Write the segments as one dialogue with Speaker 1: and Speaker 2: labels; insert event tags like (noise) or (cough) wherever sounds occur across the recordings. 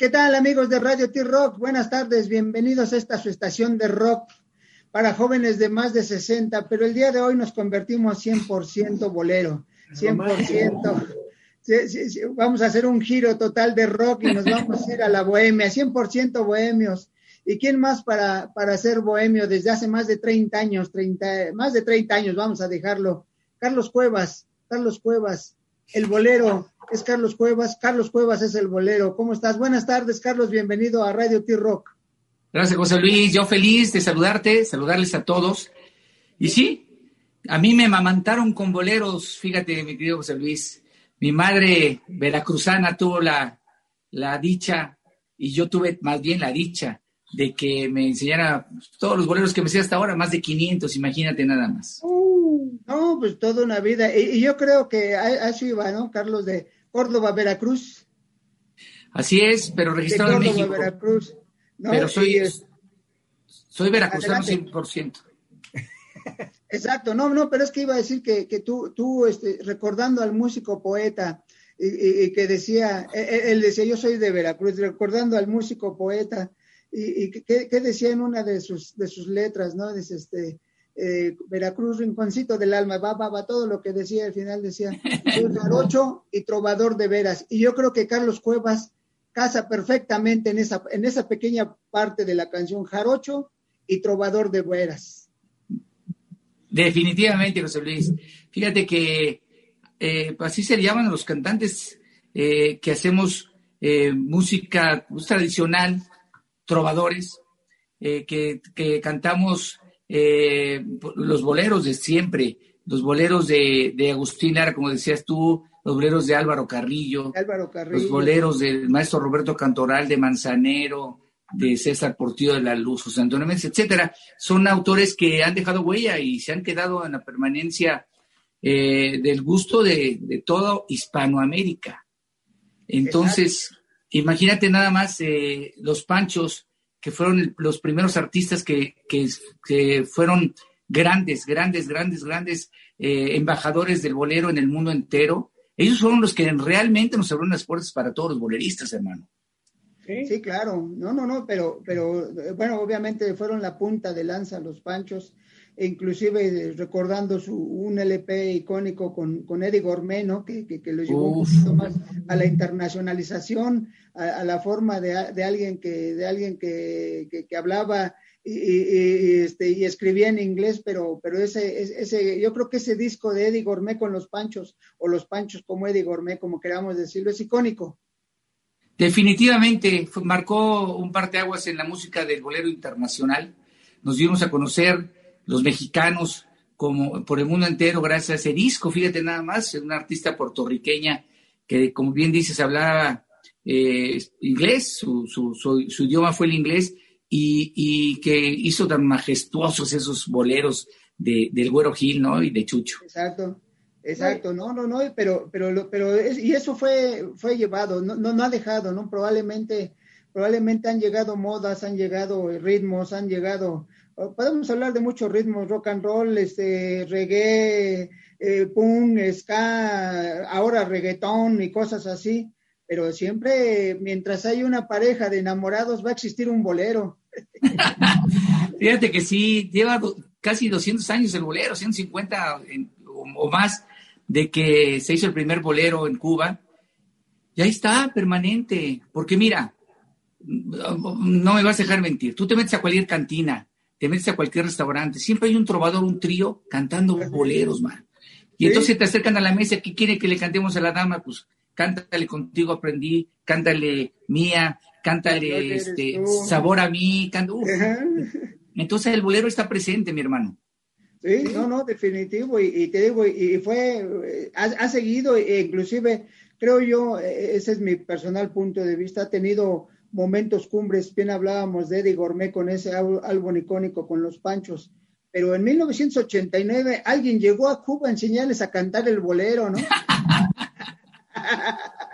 Speaker 1: ¿Qué tal amigos de Radio T-Rock? Buenas tardes, bienvenidos a esta su estación de rock para jóvenes de más de 60, pero el día de hoy nos convertimos 100% bolero, 100%. vamos a hacer un giro total de rock y nos vamos a ir a la bohemia, 100% bohemios. ¿Y quién más para, para ser bohemio desde hace más de 30 años, 30, más de 30 años, vamos a dejarlo? Carlos Cuevas, Carlos Cuevas, el bolero es Carlos Cuevas. Carlos Cuevas es el bolero. ¿Cómo estás? Buenas tardes, Carlos. Bienvenido a Radio T-Rock.
Speaker 2: Gracias, José Luis. Yo feliz de saludarte, saludarles a todos. Y sí, a mí me mamantaron con boleros, fíjate, mi querido José Luis. Mi madre veracruzana tuvo la, la dicha, y yo tuve más bien la dicha, de que me enseñara todos los boleros que me sé hasta ahora, más de 500, imagínate nada más.
Speaker 1: Uh, no, pues toda una vida. Y, yo creo que así iba, ¿no, Carlos? De Córdoba, Veracruz.
Speaker 2: Así es, pero registrado en México. Veracruz. Pero soy, soy veracruzano 100%. (laughs)
Speaker 1: Exacto, no, no, pero es que iba a decir que, que tú, tú este, recordando al músico poeta, y, que decía, e, e, él, decía, yo soy de Veracruz, recordando al músico poeta, y, que, decía en una de sus, de sus letras, ¿no? Dice, este, eh, Veracruz, rinconcito del alma, va, va, va, todo lo que decía al final decía, jarocho y trovador de veras. Y yo creo que Carlos Cuevas casa perfectamente en esa, en esa pequeña parte de la canción, jarocho y trovador de veras.
Speaker 2: Definitivamente, José Luis. Fíjate que eh, así se llaman los cantantes eh, que hacemos música pues, tradicional, trovadores, que, que cantamos eh, los boleros de siempre, los boleros de, Agustín Lara, como decías tú, los boleros de Álvaro Carrillo, los boleros del maestro Roberto Cantoral, de Manzanero, de César Portillo de la Luz, José Antonio Méndez, etcétera, son autores que han dejado huella y se han quedado en la permanencia eh, del gusto de, de todo Hispanoamérica. Entonces, imagínate nada más eh, los panchos que fueron los primeros artistas que, que, fueron grandes, grandes, grandes, grandes eh, embajadores del bolero en el mundo entero. Ellos fueron los que realmente nos abrieron las puertas para todos los boleristas, hermano.
Speaker 1: Sí, claro. No, no, no, pero, pero bueno, obviamente fueron la punta de lanza los Panchos, e inclusive recordando su, un LP icónico con, con Eddie Gourmet, ¿no? Que, que, lo llevó un poquito más a la internacionalización, a, la forma de, de, alguien que, de alguien que, que hablaba y, y, este, y escribía en inglés, pero, pero ese, ese, yo creo que ese disco de Eddie Gourmet con los Panchos, o los Panchos como Eddie Gourmet, como queramos decirlo, es icónico.
Speaker 2: Definitivamente marcó un parteaguas en la música del bolero internacional. Nos dimos a conocer los mexicanos como por el mundo entero gracias a ese disco. Fíjate nada más, una artista puertorriqueña que, como bien dices, hablaba eh, inglés, su, su, su, idioma fue el inglés, y, y, que hizo tan majestuosos esos boleros de, del Güero Gil, ¿no? Y de Chucho.
Speaker 1: Exacto. Exacto, no, no, no, pero, pero, pero, y eso fue, fue llevado, no, no, no ha dejado, ¿no? Probablemente, probablemente han llegado modas, han llegado ritmos, han llegado podemos hablar de muchos ritmos, rock and roll, este, reggae, eh, punk, ska, ahora reggaetón y cosas así, pero siempre mientras hay una pareja de enamorados va a existir un bolero. (laughs)
Speaker 2: Fíjate que sí, lleva casi 200 años el bolero, 150 o, más de que se hizo el primer bolero en Cuba. Y ahí está, permanente, porque mira, no me vas a dejar mentir, tú te metes a cualquier cantina, te metes a cualquier restaurante, siempre hay un trovador, un trío cantando boleros, man. Y entonces te acercan a la mesa, ¿qué quiere que le cantemos a la dama? Pues cántale contigo aprendí, cántale mía, cántale este, sabor a mí, entonces el bolero está presente, mi hermano.
Speaker 1: Sí, no, no, definitivo, y, te digo, y, fue, ha, ha, seguido, e inclusive, creo yo, e, ese es mi personal punto de vista, ha tenido momentos cumbres, bien hablábamos de Eddie Gourmet con ese álbum icónico con los Panchos, pero en 1989 alguien llegó a Cuba a enseñarles a cantar el bolero, ¿no?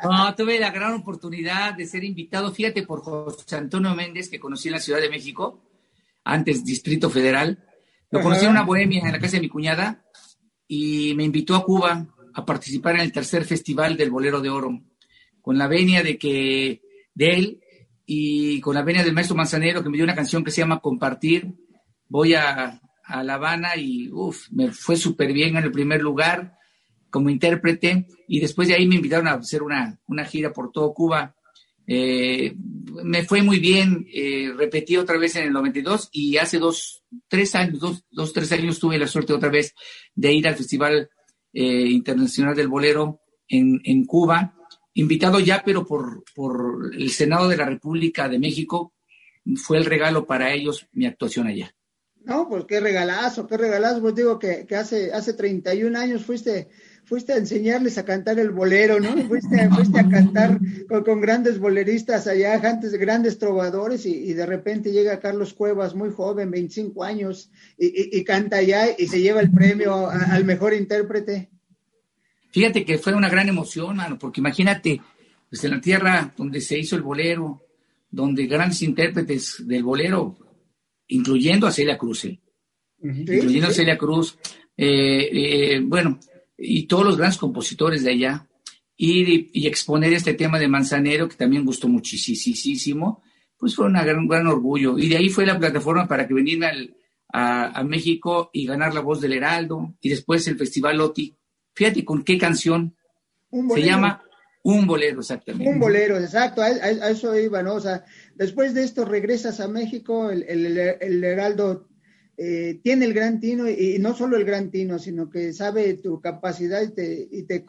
Speaker 2: No, (laughs) tuve la gran oportunidad de ser invitado, fíjate, por José Antonio Méndez, que conocí en la Ciudad de México, antes Distrito Federal. Lo conocí en una bohemia en la casa de mi cuñada y me invitó a Cuba a participar en el tercer festival del Bolero de Oro, con la venia de que de él y con la venia del maestro Manzanero que me dio una canción que se llama Compartir. Voy a, a La Habana y uf, me fue súper bien en el primer lugar como intérprete y después de ahí me invitaron a hacer una, una gira por todo Cuba. Eh, me fue muy bien, eh, repetí otra vez en el 92 y hace dos, tres años, dos, dos, tres años tuve la suerte otra vez de ir al Festival eh, Internacional del Bolero en, en, Cuba, invitado ya pero por, por el Senado de la República de México, fue el regalo para ellos mi actuación allá.
Speaker 1: No, pues qué regalazo, qué regalazo. Pues digo que, que hace, hace 31 años fuiste, fuiste a enseñarles a cantar el bolero, ¿no? Fuiste, fuiste a cantar con, grandes boleristas allá, antes de grandes trovadores, y, de repente llega Carlos Cuevas, muy joven, 25 años, y, canta allá y se lleva el premio al mejor intérprete.
Speaker 2: Fíjate que fue una gran emoción, mano, porque imagínate, pues en la tierra donde se hizo el bolero, donde grandes intérpretes del bolero incluyendo a Celia Cruz, ¿eh? incluyendo a Celia Cruz, eh, eh, bueno, y todos los grandes compositores de allá, ir y, exponer este tema de Manzanero, que también gustó muchísimo, pues fue una gran, un gran orgullo. Y de ahí fue la plataforma para que viniera a, México y ganar la voz del Heraldo, y después el Festival Loti. Fíjate con qué canción se llama Un bolero, exactamente.
Speaker 1: Un bolero, exacto, a, eso iba, ¿no? O sea, después de esto regresas a México, el, el, Heraldo eh, tiene el gran tino y, no solo el gran tino, sino que sabe tu capacidad y te, y te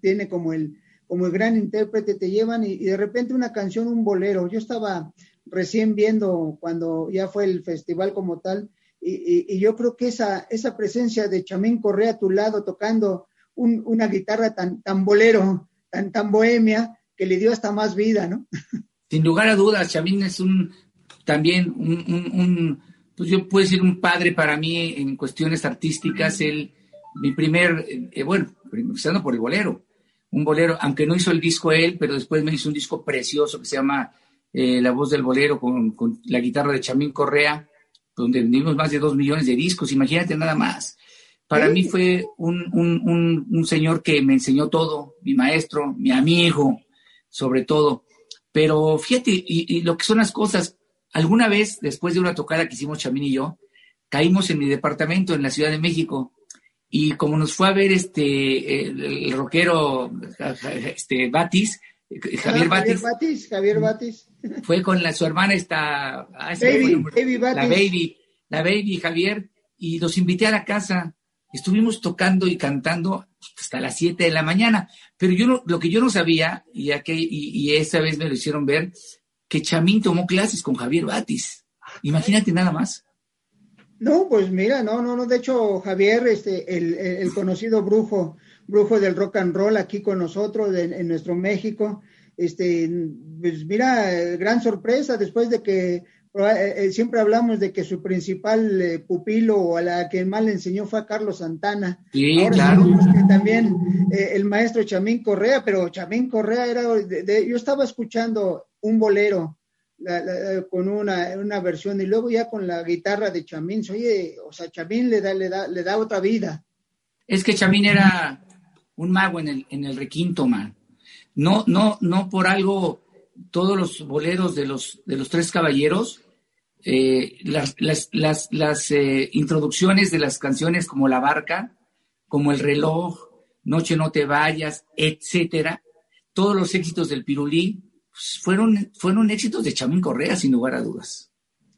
Speaker 1: tiene como el, como el gran intérprete, te llevan y, de repente una canción, un bolero. Yo estaba recién viendo cuando ya fue el festival como tal y, yo creo que esa, esa presencia de Chamín Correa a tu lado tocando una guitarra tan, tan bolero, tan, tan bohemia, que le dio hasta más vida, ¿no? (laughs)
Speaker 2: Sin lugar a dudas, Chamín es un también un, pues yo puedo decir un padre para mí en cuestiones artísticas. Él, mi primer, eh, bueno, empezando por el bolero, un bolero, aunque no hizo el disco él, pero después me hizo un disco precioso que se llama eh, La voz del bolero con, la guitarra de Chamín Correa, donde vendimos más de dos millones de discos, imagínate nada más. Para mí fue un, un, un, señor que me enseñó todo, mi maestro, mi amigo, sobre todo. Pero fíjate, y, lo que son las cosas, alguna vez, después de una tocada que hicimos Chamín y yo, caímos en mi departamento en la Ciudad de México. Y como nos fue a ver este el, rockero este Batis, Javier ah,
Speaker 1: Batis, Javier Batis, (laughs)
Speaker 2: fue con la, su hermana esta, ah, baby, la baby, la baby Javier, y los invité a la casa. Estuvimos tocando y cantando hasta las 7 de la mañana. Pero yo no, lo que yo no sabía, y, y, esa vez me lo hicieron ver, que Chamín tomó clases con Javier Batis. Imagínate nada más.
Speaker 1: No, pues mira, no, no, no. De hecho, Javier, este, el, conocido brujo, brujo del rock and roll aquí con nosotros en nuestro México, este, pues mira, gran sorpresa después de que siempre hablamos de que su principal eh, pupilo o a la que más le enseñó fue a Carlos Santana.
Speaker 2: Sí, claro.
Speaker 1: también el maestro Chamín Correa, pero Chamín Correa era, yo estaba escuchando un bolero con una, una, versión y luego ya con la guitarra de Chamín, oye, o sea, Chamín le da, le da, le da otra vida.
Speaker 2: Es que Chamín era un mago en el, en el requinto, man. No, no, no por algo todos los boleros de los, de los tres caballeros, eh, las, las, las, las eh, introducciones de las canciones como La Barca, como El Reloj, Noche no te vayas, etcétera, todos los éxitos del Pirulí pues, fueron, fueron éxitos de Chamín Correa, sin lugar a dudas.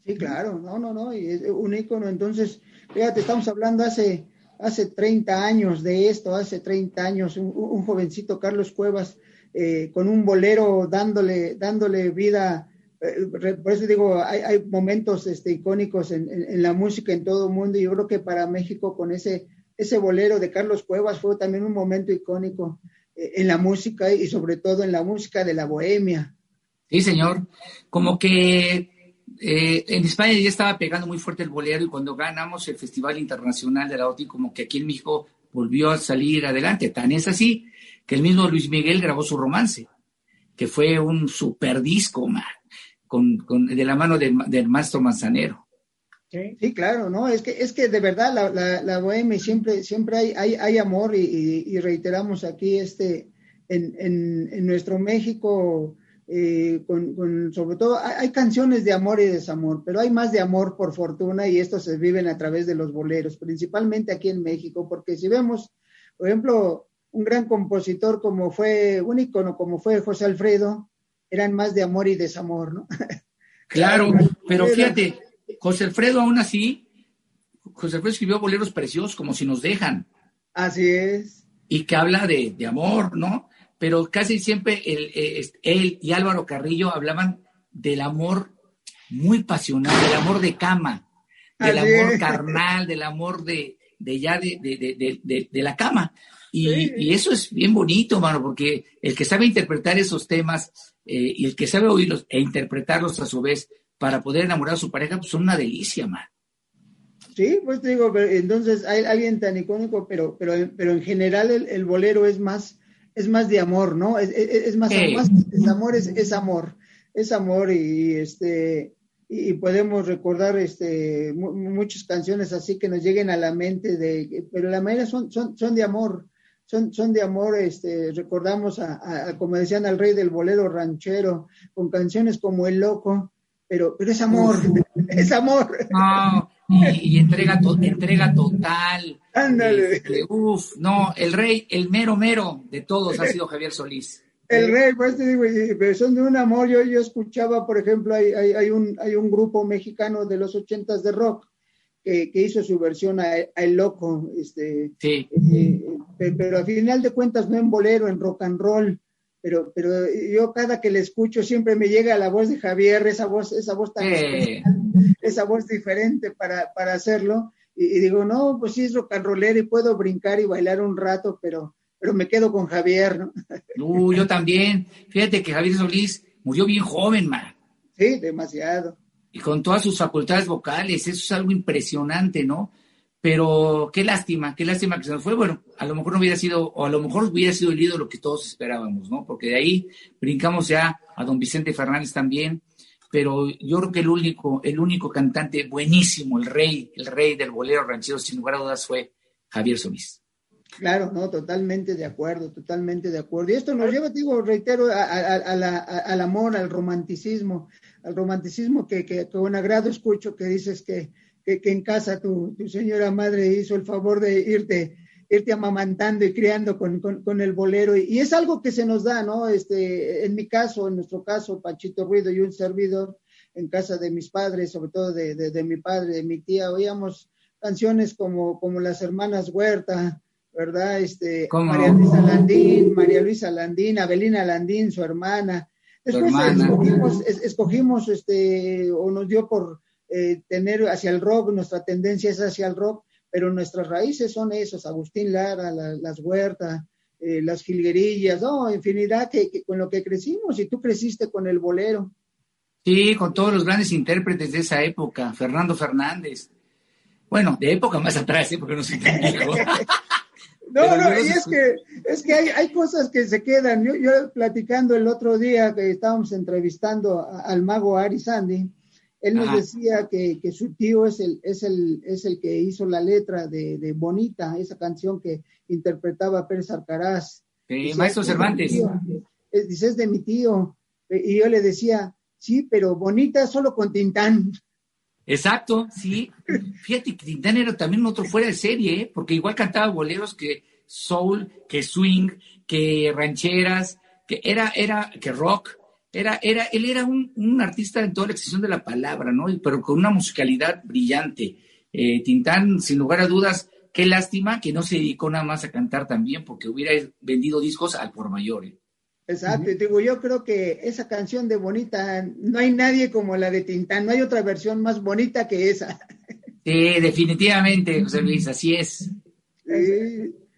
Speaker 1: Sí, claro, no, no, no, es un ícono. Entonces, fíjate, estamos hablando hace, hace 30 años de esto, hace 30 años, un jovencito Carlos Cuevas eh, con un bolero dándole, dándole vida. Eh, por eso digo, hay, momentos este, icónicos en, la música en todo el mundo y yo creo que para México con ese, ese bolero de Carlos Cuevas fue también un momento icónico eh, en la música y sobre todo en la música de la bohemia.
Speaker 2: Sí, señor. Como que en España ya estaba pegando muy fuerte el bolero y cuando ganamos el Festival Internacional de la OTI, como que aquí en México volvió a salir adelante. Tan es así que el mismo Luis Miguel grabó su romance, que fue un super disco, con, de la mano del maestro Manzanero.
Speaker 1: Sí, claro, ¿no? Es que, es que de verdad la, la, la bohemia siempre, siempre hay, hay, hay amor y, reiteramos aquí este, en, en, nuestro México, eh, con, sobre todo, hay, canciones de amor y desamor, pero hay más de amor por fortuna y estos se viven a través de los boleros, principalmente aquí en México, porque si vemos, por ejemplo, un gran compositor como fue, un ícono como fue José Alfredo, eran más de amor y desamor, ¿no? (laughs)
Speaker 2: Claro, pero fíjate, José Alfredo aún así, José Alfredo escribió boleros preciosos como si nos dejan.
Speaker 1: Así es.
Speaker 2: Y que habla de, de amor, ¿no? pero casi siempre él, él y Álvaro Carrillo hablaban del amor muy pasional, del amor de cama, del amor carnal, del amor de, de ya de, de, de la cama. Y, eso es bien bonito, mano, porque el que sabe interpretar esos temas eh, y el que sabe oírlos e interpretarlos a su vez para poder enamorar a su pareja, pues son una delicia, man.
Speaker 1: Sí, pues te digo, entonces hay alguien tan icónico, pero, pero, pero en general el bolero es más, es más de amor, ¿no? Es, es, más, más es amor, es, es, amor, es amor y este y podemos recordar este muchas canciones así que nos lleguen a la mente de pero la mayoría son, son, son de amor son, son de amor este recordamos a, como decían al rey del bolero ranchero con canciones como el loco pero pero es amor (laughs) es amor
Speaker 2: y, entrega, entrega total.
Speaker 1: Ándale.
Speaker 2: Este, uf, no, el rey, el mero mero de todos ha sido Javier Solís.
Speaker 1: El rey, pues te digo, pero son de un amor. Yo, yo escuchaba, por ejemplo, hay, hay, hay, un, hay un grupo mexicano de los ochentas de rock que, que, hizo su versión a, El Loco, este,
Speaker 2: sí.
Speaker 1: Eh, pero al final de cuentas no en bolero, en rock and roll pero, pero yo cada que le escucho siempre me llega la voz de Javier, esa voz, esa voz tan esa voz diferente para, para hacerlo, y, digo, no, pues sí es rock and roller y puedo brincar y bailar un rato, pero, pero me quedo con Javier, ¿no?
Speaker 2: Uh, yo también. Fíjate que Javier Solís murió bien joven, man.
Speaker 1: Sí, demasiado.
Speaker 2: Y con todas sus facultades vocales, eso es algo impresionante, ¿no? Pero qué lástima, qué lástima que se nos fue. Bueno, a lo mejor no hubiera sido, o a lo mejor hubiera sido el ídolo que todos esperábamos, ¿no? Porque de ahí brincamos ya a don Vicente Fernández también. Pero yo creo que el único, el único cantante buenísimo, el rey, el rey del bolero ranchero, sin lugar a dudas, fue Javier Solís.
Speaker 1: Claro, no, totalmente de acuerdo, totalmente de acuerdo. Y esto nos lleva, digo, reitero, al amor, al romanticismo, al romanticismo que, que con agrado escucho que dices que que, en casa tu, señora madre hizo el favor de irte, irte amamantando y criando con, el bolero. Y, es algo que se nos da, ¿no? Este, en mi caso, en nuestro caso, Pachito Ruido y un servidor, en casa de mis padres, sobre todo de, mi padre, de mi tía, oíamos canciones como, como Las Hermanas Huerta, ¿verdad? Este, María Luisa Landín, María Luisa Landín, Abelina Landín, su hermana. Después escogimos, escogimos, este, o nos dio por, eh, tener hacia el rock, nuestra tendencia es hacia el rock, pero nuestras raíces son esos, Agustín Lara, las huertas, eh, las jilguerillas, no, infinidad que, con lo que crecimos y tú creciste con el bolero.
Speaker 2: Sí, con todos los grandes intérpretes de esa época, Fernando Fernández. Bueno, de época más atrás, ¿eh? porque no (laughs)
Speaker 1: No, no, y es que, es que hay, hay cosas que se quedan. Yo, yo platicando el otro día que estábamos entrevistando al mago Ari Sandy, él nos decía que, su tío es el, es, el, es el que hizo la letra de, Bonita, esa canción que interpretaba Pérez Arcaraz.
Speaker 2: Sí, Maestro Cervantes.
Speaker 1: dice, es de mi tío. Y yo le decía, sí, pero Bonita solo con Tintán.
Speaker 2: Exacto, sí. Fíjate que Tintán era también otro fuera de serie, ¿eh? porque igual cantaba boleros que soul, que swing, que rancheras, que era, era, que rock. Era, era, él era un, artista en toda la extensión de la palabra, ¿no? Pero con una musicalidad brillante. Eh, Tintán, sin lugar a dudas, qué lástima que no se dedicó nada más a cantar también, porque hubiera vendido discos al por mayor. ¿eh?
Speaker 1: Exacto, digo, yo creo que esa canción de Bonita, no hay nadie como la de Tintán, no hay otra versión más bonita que esa.
Speaker 2: Sí, definitivamente, José Luis, así es.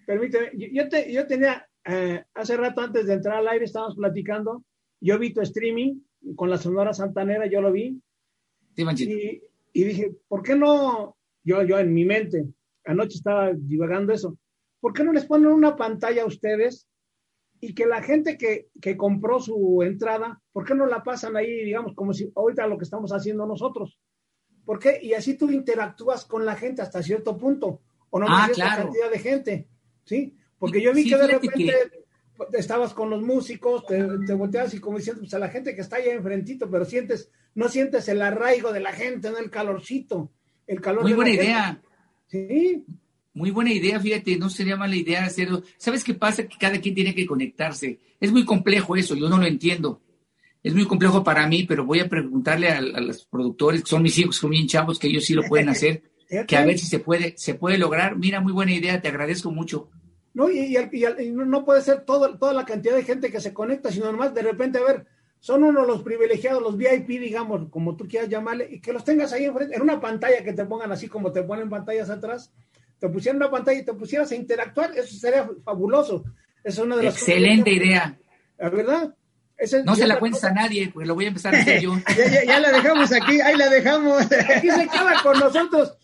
Speaker 3: permíteme, yo, te, yo tenía, eh, hace rato antes de entrar al aire, estábamos platicando yo vi tu streaming con la Sonora Santanera, yo lo vi. y, y, dije, ¿por qué no? Yo, yo en mi mente, anoche estaba divagando eso. ¿Por qué no les ponen una pantalla a ustedes y que la gente que, que compró su entrada, ¿por qué no la pasan ahí, digamos, como si ahorita lo que estamos haciendo nosotros? ¿Por qué? Y así tú interactúas con la gente hasta cierto punto, o no
Speaker 2: ah, claro.
Speaker 3: cantidad de gente, ¿sí? Porque yo vi que de repente estabas con los músicos, te, te volteabas y como diciendo, pues a la gente que está allá enfrentito, pero sientes, no sientes el arraigo de la gente, no el calorcito, el calor.
Speaker 2: Muy buena idea. Sí. Muy buena idea, fíjate, no sería mala idea hacerlo. ¿Sabes qué pasa? Que cada quien tiene que conectarse. Es muy complejo eso, yo no lo entiendo. Es muy complejo para mí, pero voy a preguntarle a, los productores, que son mis hijos, son bien chavos, que ellos sí lo pueden hacer, (laughs) que a ver si se puede, se puede lograr. Mira, muy buena idea, te agradezco mucho.
Speaker 3: No, y, no puede ser todo, toda la cantidad de gente que se conecta, sino nomás de repente, a ver, son uno de los privilegiados, los VIP, digamos, como tú quieras llamarle, y que los tengas ahí enfrente, en una pantalla que te pongan así como te ponen pantallas atrás, te pusieran una pantalla y te pusieras a interactuar, eso sería fabuloso. es una de las
Speaker 2: Excelente idea.
Speaker 3: ¿La verdad?
Speaker 2: no se la cuentes a nadie, porque lo voy a empezar a hacer yo. (laughs)
Speaker 1: ya, la dejamos aquí, ahí la dejamos. (laughs)
Speaker 3: aquí se queda con nosotros.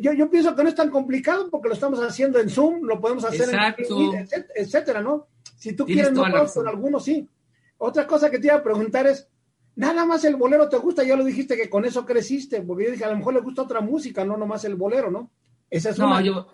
Speaker 3: Yo, yo pienso que no es tan complicado porque lo estamos haciendo en Zoom, lo podemos hacer en etcétera, ¿no? Si tú quieres, no con algunos sí. Otra cosa que te iba a preguntar es, nada más el bolero te gusta, ya lo dijiste que con eso creciste, porque yo dije, a lo mejor le gusta otra música, no nomás el bolero, ¿no?
Speaker 2: Esa es no, yo...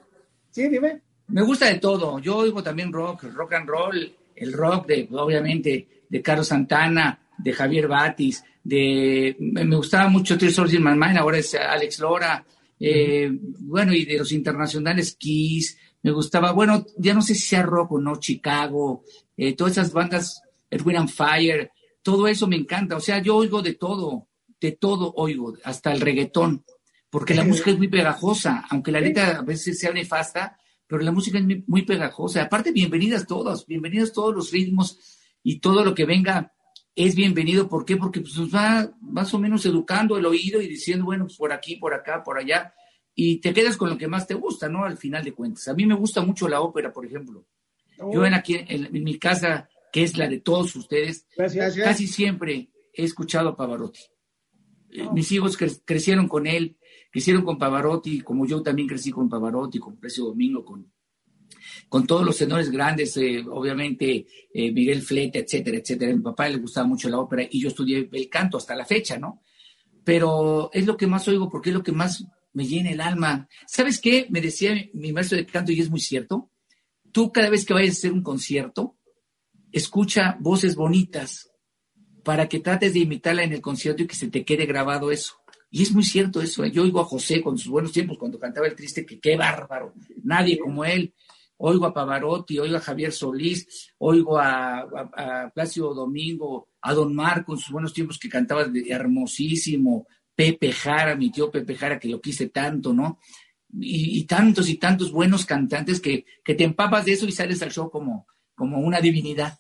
Speaker 3: Sí, dime.
Speaker 2: Me gusta de todo, yo oigo también rock, rock and roll, el rock de, obviamente, de Carlos Santana, de Javier Batis, de, me gustaba mucho Three Souls in My Mind, ahora es Alex Lora, eh, bueno, y de los internacionales Kiss, me gustaba, bueno, ya no sé si sea rock o no, Chicago, eh, todas esas bandas, Edwin and Fire, todo eso me encanta, o sea, yo oigo de todo, de todo oigo, hasta el reggaetón, porque la música es muy pegajosa, aunque la letra a veces sea nefasta, pero la música es muy pegajosa. Aparte, bienvenidas todos, bienvenidos todos los ritmos y todo lo que venga es bienvenido. ¿Por qué? Porque pues, nos va más o menos educando el oído y diciendo, bueno, pues por aquí, por acá, por allá, y te quedas con lo que más te gusta, ¿no? Al final de cuentas. A mí me gusta mucho la ópera, por ejemplo. Yo en, aquí, en, mi casa, que es la de todos ustedes, casi siempre he escuchado a Pavarotti. Eh, mis hijos crecieron con él, crecieron con Pavarotti, como yo también crecí con Pavarotti, con Precio Domingo, con con todos los tenores grandes, eh, obviamente eh, Miguel Flete, etcétera, etcétera. A mi papá le gustaba mucho la ópera y yo estudié el canto hasta la fecha, ¿no? Pero es lo que más oigo porque es lo que más me llena el alma. ¿Sabes qué? Me decía mi maestro de canto y es muy cierto. Tú cada vez que vayas a hacer un concierto, escucha voces bonitas para que trates de imitarla en el concierto y que se te quede grabado eso. Y es muy cierto eso. ¿eh? Yo oigo a José con sus buenos tiempos cuando cantaba el triste, que qué bárbaro. Nadie como él oigo a Pavarotti, oigo a Javier Solís, oigo a, a, Plácido Domingo, a Don Marco en sus buenos tiempos que cantaba hermosísimo, Pepe Jara, mi tío Pepe Jara, que lo quise tanto, ¿no? Y, tantos y tantos buenos cantantes que, que, te empapas de eso y sales al show como, como una divinidad.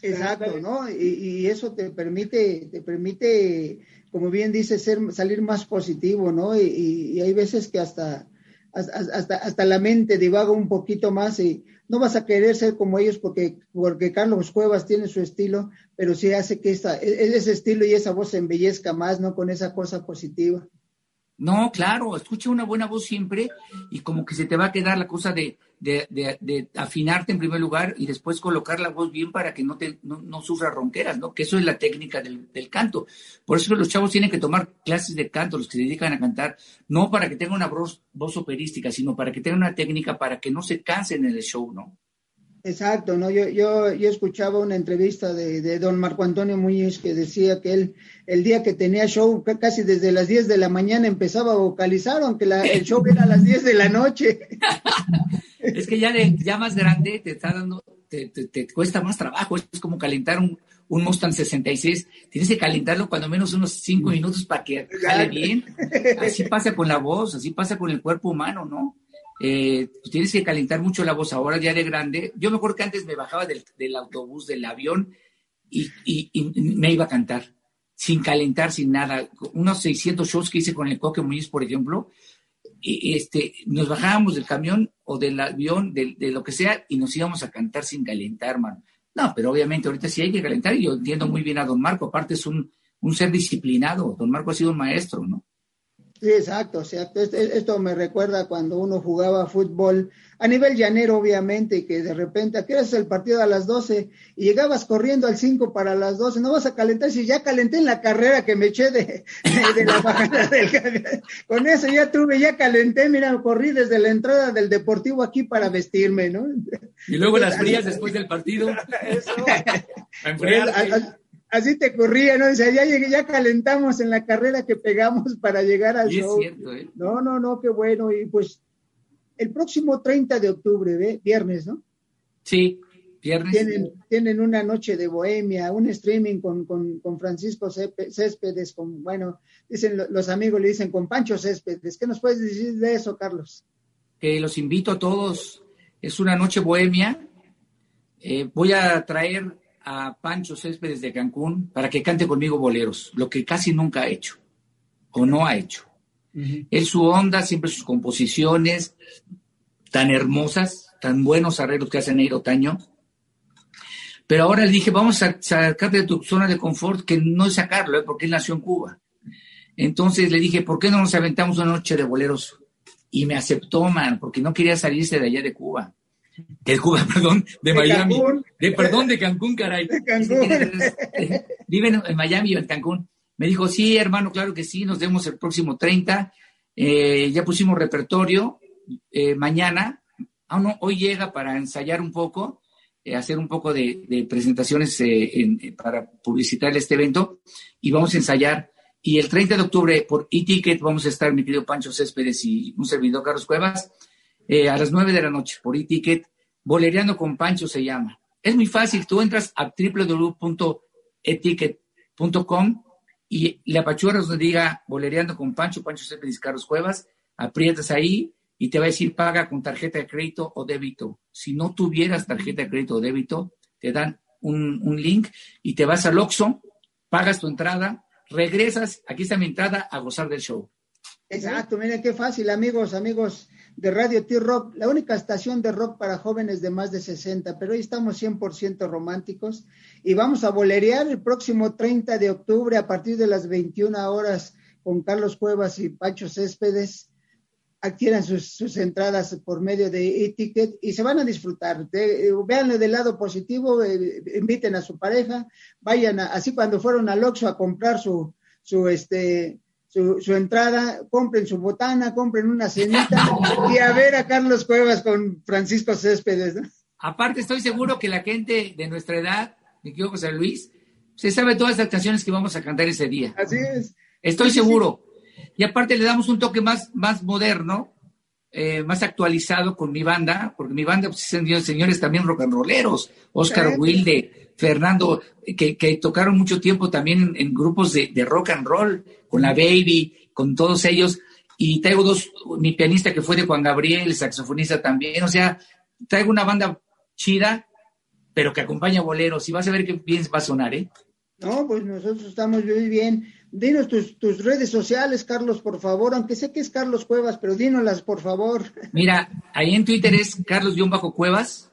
Speaker 1: Exacto, ¿no? Y, eso te permite, te permite, como bien dice, ser, salir más positivo, ¿no? y hay veces que hasta hasta, hasta la mente divaga un poquito más y no vas a querer ser como ellos porque, porque Carlos Cuevas tiene su estilo, pero sí hace que esa, e, ese estilo y esa voz se embellezca más, ¿no? Con esa cosa positiva.
Speaker 2: No, claro, escucha una buena voz siempre y como que se te va a quedar la cosa de, de, afinarte en primer lugar y después colocar la voz bien para que no, te, no, sufra ronqueras, ¿no? Que eso es la técnica del, canto. Por eso los chavos tienen que tomar clases de canto, los que se dedican a cantar, no para que tengan una voz, voz operística, sino para que tengan una técnica para que no se cansen en el show, ¿no?
Speaker 1: Exacto, ¿no? Yo, yo, yo escuchaba una entrevista de, don Marco Antonio Muñiz que decía que él, el día que tenía show, casi desde las 10 de la mañana empezaba a vocalizar, aunque la, el show era a las 10 de la noche. (laughs)
Speaker 2: es que ya, ya más grande te está dando, te, te, cuesta más trabajo, es como calentar un, un Mustang 66, tienes que calentarlo cuando menos unos 5 minutos para que jale bien. Así pasa con la voz, así pasa con el cuerpo humano, ¿no? Eh, pues tienes que calentar mucho la voz ahora ya de grande. Yo me acuerdo que antes me bajaba del, autobús, del avión y, me iba a cantar sin calentar, sin nada. Unos 600 shows que hice con el Coque Muñiz, por ejemplo, y, este, nos bajábamos del camión o del avión, de, lo que sea, y nos íbamos a cantar sin calentar, man. No, pero obviamente ahorita sí hay que calentar y yo entiendo muy bien a don Marco, aparte es un ser disciplinado, don Marco ha sido un maestro, ¿no?
Speaker 1: Sí, exacto, exacto. Esto, me recuerda cuando uno jugaba fútbol a nivel llanero, obviamente, y que de repente, aquí es el partido a las 12 y llegabas corriendo al 5 para las 12, no vas a calentar, si ya calenté en la carrera que me eché de, la bajada (laughs) del... Con eso ya tuve, ya calenté, mira, corrí desde la entrada del deportivo aquí para vestirme, ¿no?
Speaker 2: Y luego las (laughs) frías después del partido. (laughs) Eso.
Speaker 1: Así te corría, ¿no? Dice, ya llegué, ya calentamos en la carrera que pegamos para llegar al show. Es cierto, ¿eh? No, no, no, qué bueno. Y pues el próximo 30 de octubre, ¿ve? Viernes, ¿no?
Speaker 2: Sí, viernes.
Speaker 1: Tienen, tienen una noche de bohemia, un streaming con, con, con Francisco Céspedes, con, bueno, dicen los amigos, le dicen con Pancho Céspedes. ¿Qué nos puedes decir de eso, Carlos?
Speaker 2: Que los invito a todos. Es una noche bohemia. Eh, voy a traer a Pancho Céspedes de Cancún para que cante conmigo boleros, lo que casi nunca ha hecho o no ha hecho. Es su onda, siempre sus composiciones tan hermosas, tan buenos arreglos que hacen Eiro Taño. Pero ahora le dije, vamos a sacarte de tu zona de confort, que no es sacarlo, ¿eh? porque él nació en Cuba. Entonces le dije, ¿por qué no nos aventamos una noche de boleros? Y me aceptó, man, porque no quería salirse de allá de Cuba de Cuba, (laughs) perdón, de, Miami, de perdón, de Cancún, caray. De Cancún. Viven en Miami o en Cancún. Me dijo, sí, hermano, claro que sí, nos vemos el próximo 30. Eh, ya pusimos repertorio. Eh, mañana, ah, no, hoy llega para ensayar un poco, eh, hacer un poco de, presentaciones para publicitar este evento y vamos a ensayar. Y el 30 de octubre por e-ticket vamos a estar mi querido Pancho Céspedes y un servidor Carlos Cuevas eh, a las 9 de la noche por e-ticket. Bolereando con Pancho se llama. Es muy fácil, tú entras a www.eticket.com y le apachuras donde diga Bolereando con Pancho, Pancho Cepedis Carlos Cuevas, aprietas ahí y te va a decir paga con tarjeta de crédito o débito. Si no tuvieras tarjeta de crédito o débito, te dan un, un link y te vas al Oxxo, pagas tu entrada, regresas, aquí está mi entrada, a gozar del show.
Speaker 1: Exacto, miren qué fácil, amigos, amigos de Radio T-Rock, la única estación de rock para jóvenes de más de 60, pero hoy estamos 100% románticos y vamos a bolerear el próximo 30 de octubre a partir de las 21 horas con Carlos Cuevas y Pacho Céspedes. Adquieran sus, entradas por medio de e-ticket y se van a disfrutar. De, véanlo del lado positivo, eh, inviten a su pareja, vayan así cuando fueron al Oxxo a comprar su, su este su, entrada, compren su botana, compren una cenita y a ver a Carlos Cuevas con Francisco Céspedes.
Speaker 2: Aparte, estoy seguro que la gente de nuestra edad, mi querido José Luis, se sabe todas las canciones que vamos a cantar ese día.
Speaker 1: Así es.
Speaker 2: Estoy seguro. Y aparte le damos un toque más, más moderno, eh, más actualizado con mi banda, porque mi banda, pues, señores también rock and rolleros, Oscar Wilde, Fernando, que, que, tocaron mucho tiempo también en, grupos de, de, rock and roll, con la Baby, con todos ellos. Y traigo dos, mi pianista que fue de Juan Gabriel, saxofonista también. O sea, traigo una banda chida, pero que acompaña boleros. Y vas a ver qué bien va a sonar, ¿eh?
Speaker 1: No, pues nosotros estamos muy bien. Dinos tus, tus, redes sociales, Carlos, por favor, aunque sé que es Carlos Cuevas, pero dínoslas, por favor.
Speaker 2: Mira, ahí en Twitter es Carlos-Cuevas.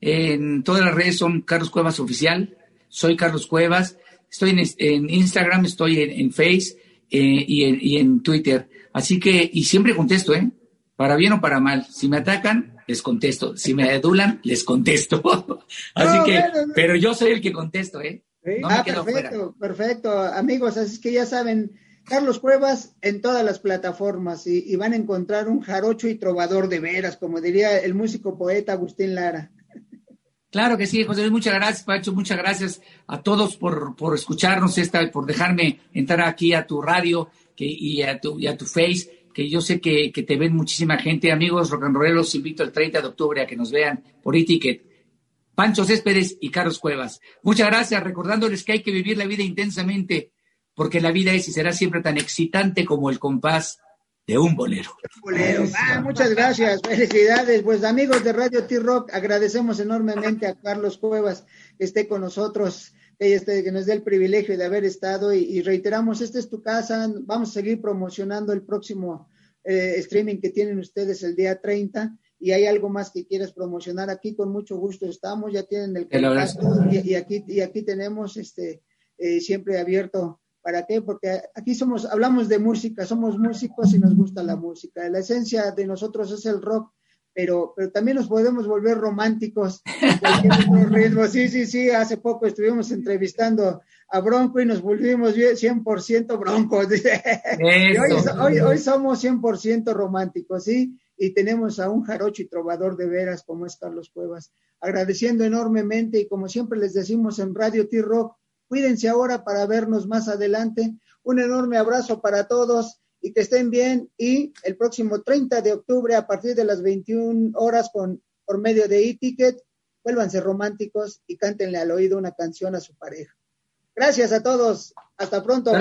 Speaker 2: En todas las redes son Carlos Cuevas Oficial. Soy Carlos Cuevas. Estoy en, Instagram, estoy en, Face eh, y, en, y, en, Twitter. Así que, y siempre contesto, ¿eh? Para bien o para mal. Si me atacan, les contesto. Si me adulan, les contesto. (laughs) Así que, pero yo soy el que contesto, ¿eh?
Speaker 1: ah, perfecto, perfecto. Amigos, así es que ya saben, Carlos Cuevas en todas las plataformas y, van a encontrar un jarocho y trovador de veras, como diría el músico poeta Agustín Lara.
Speaker 2: Claro que sí, José Luis, muchas gracias, Pacho, muchas gracias a todos por, por escucharnos, esta, por dejarme entrar aquí a tu radio y, a tu, y a tu Face, que yo sé que, que te ven muchísima gente. Amigos los invito el 30 de octubre a que nos vean por e-ticket Pancho Céspedes y Carlos Cuevas. Muchas gracias, recordándoles que hay que vivir la vida intensamente, porque la vida es y será siempre tan excitante como el compás de un bolero.
Speaker 1: Ah, muchas gracias, felicidades. Pues amigos de Radio T-Rock, agradecemos enormemente a Carlos Cuevas que esté con nosotros, que, este, que nos dé el privilegio de haber estado y, reiteramos, esta es tu casa, vamos a seguir promocionando el próximo eh, streaming que tienen ustedes el día 30 y hay algo más que quieras promocionar aquí, con mucho gusto estamos, ya tienen el
Speaker 2: contacto
Speaker 1: y, y, aquí y aquí tenemos este eh, siempre abierto ¿Para qué? Porque aquí somos, hablamos de música, somos músicos y nos gusta la música. La esencia de nosotros es el rock, pero, pero también nos podemos volver románticos. (laughs) Sí, sí, sí, hace poco estuvimos entrevistando a Bronco y nos volvimos 100% broncos. hoy, hoy, somos 100% románticos, ¿sí? Y tenemos a un jarocho y trovador de veras como es Carlos Cuevas. Agradeciendo enormemente y como siempre les decimos en Radio T-Rock, cuídense ahora para vernos más adelante. Un enorme abrazo para todos y que estén bien. Y el próximo 30 de octubre, a partir de las 21 horas, con, por medio de e-ticket, vuélvanse románticos y cántenle al oído una canción a su pareja. Gracias a todos. Hasta pronto.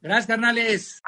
Speaker 2: Gracias, carnales.